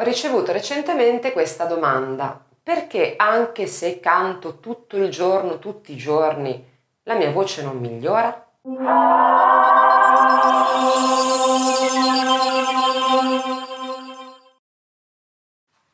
Ho ricevuto recentemente questa domanda. Perché anche se canto tutto il giorno, tutti i giorni, la mia voce non migliora?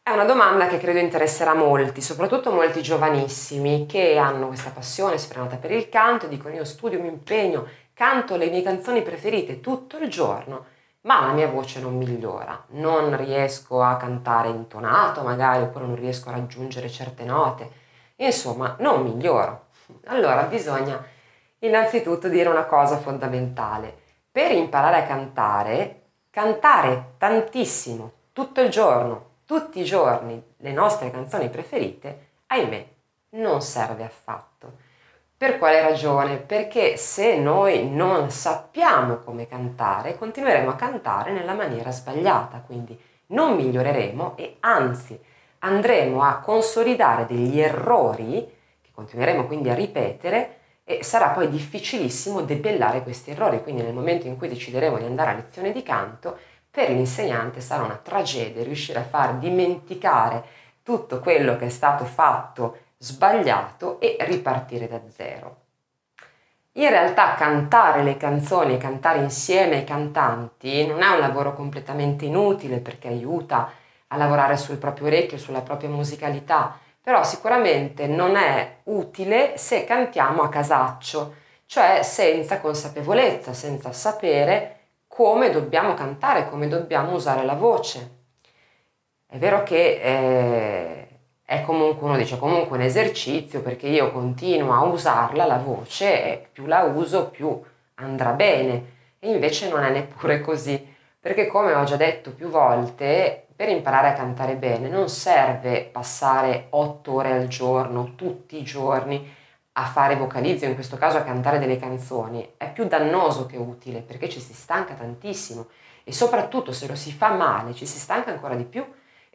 È una domanda che credo interesserà molti, soprattutto molti giovanissimi che hanno questa passione sfrenata per il canto e dicono io studio, mi impegno, canto le mie canzoni preferite tutto il giorno ma la mia voce non migliora, non riesco a cantare intonato magari oppure non riesco a raggiungere certe note, insomma non miglioro. Allora bisogna innanzitutto dire una cosa fondamentale. Per imparare a cantare, cantare tantissimo, tutto il giorno, tutti i giorni, le nostre canzoni preferite, ahimè, non serve affatto. Per quale ragione? Perché se noi non sappiamo come cantare, continueremo a cantare nella maniera sbagliata, quindi non miglioreremo e anzi andremo a consolidare degli errori che continueremo quindi a ripetere e sarà poi difficilissimo debellare questi errori, quindi nel momento in cui decideremo di andare a lezione di canto, per l'insegnante sarà una tragedia riuscire a far dimenticare tutto quello che è stato fatto sbagliato e ripartire da zero. In realtà cantare le canzoni e cantare insieme ai cantanti non è un lavoro completamente inutile perché aiuta a lavorare sul proprio orecchio, sulla propria musicalità, però sicuramente non è utile se cantiamo a casaccio, cioè senza consapevolezza, senza sapere come dobbiamo cantare, come dobbiamo usare la voce. È vero che eh, è comunque, uno dice comunque un esercizio perché io continuo a usarla la voce e più la uso più andrà bene. E invece non è neppure così perché come ho già detto più volte per imparare a cantare bene non serve passare otto ore al giorno tutti i giorni a fare vocalizio, in questo caso a cantare delle canzoni, è più dannoso che utile perché ci si stanca tantissimo. E soprattutto se lo si fa male ci si stanca ancora di più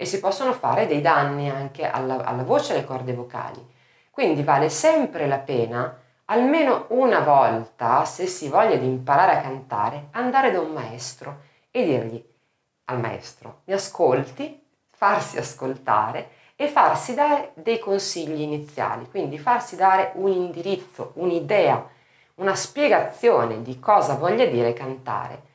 e si possono fare dei danni anche alla, alla voce e alle corde vocali. Quindi vale sempre la pena, almeno una volta, se si voglia di imparare a cantare, andare da un maestro e dirgli al maestro, mi ascolti, farsi ascoltare e farsi dare dei consigli iniziali, quindi farsi dare un indirizzo, un'idea, una spiegazione di cosa voglia dire cantare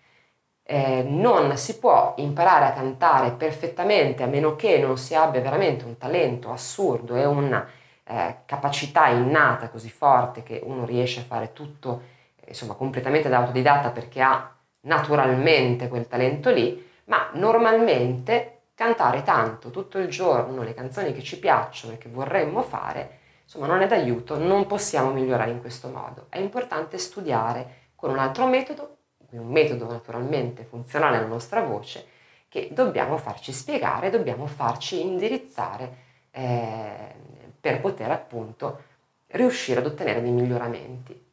eh, non si può imparare a cantare perfettamente a meno che non si abbia veramente un talento assurdo e una eh, capacità innata così forte che uno riesce a fare tutto eh, insomma completamente da autodidatta perché ha naturalmente quel talento lì, ma normalmente cantare tanto tutto il giorno le canzoni che ci piacciono e che vorremmo fare, insomma non è d'aiuto, non possiamo migliorare in questo modo. È importante studiare con un altro metodo un metodo naturalmente funzionale alla nostra voce, che dobbiamo farci spiegare, dobbiamo farci indirizzare eh, per poter appunto riuscire ad ottenere dei miglioramenti.